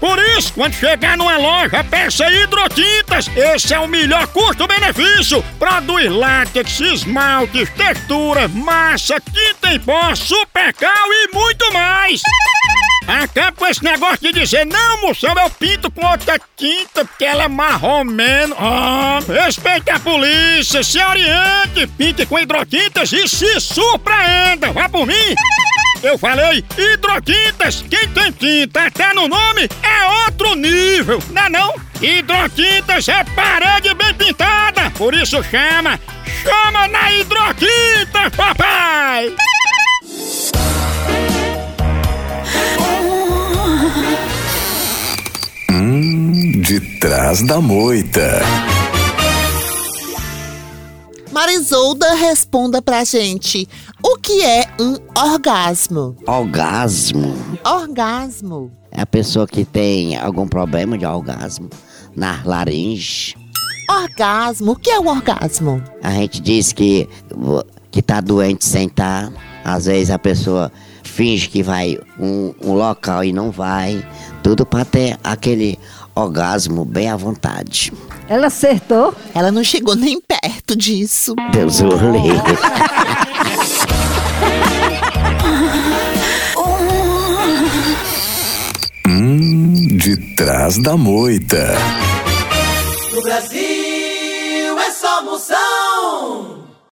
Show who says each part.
Speaker 1: Por isso, quando chegar numa loja, peça hidrotintas. Esse é o melhor custo-benefício. Produz látex, esmaltes, textura, massa, tinta em pó, supercal e muito mais. Acaba com esse negócio de dizer, não, moção, eu pinto com outra tinta porque ela é marromeno. Ah, respeite a polícia, se oriente, pinte com hidrotintas e se surpreenda. Vá por mim. Eu falei hidrotintas. Quem tem tinta até no nome é outro nível, não é não? Hidrotintas é parede bem pintada, por isso chama, chama na hidrotinta, papai!
Speaker 2: Hum, de trás da moita.
Speaker 3: Marisolda, responda pra gente. O que é um orgasmo?
Speaker 4: Orgasmo
Speaker 3: Orgasmo.
Speaker 4: é a pessoa que tem algum problema de orgasmo na laringe.
Speaker 3: Orgasmo. O que é um orgasmo?
Speaker 4: A gente diz que, que tá doente sem tá. Às vezes a pessoa finge que vai um, um local e não vai. Tudo pra ter aquele orgasmo bem à vontade.
Speaker 5: Ela acertou.
Speaker 3: Ela não chegou nem perto disso.
Speaker 4: Deus o livre.
Speaker 2: Hum, de trás da moita.
Speaker 6: No Brasil é só moção.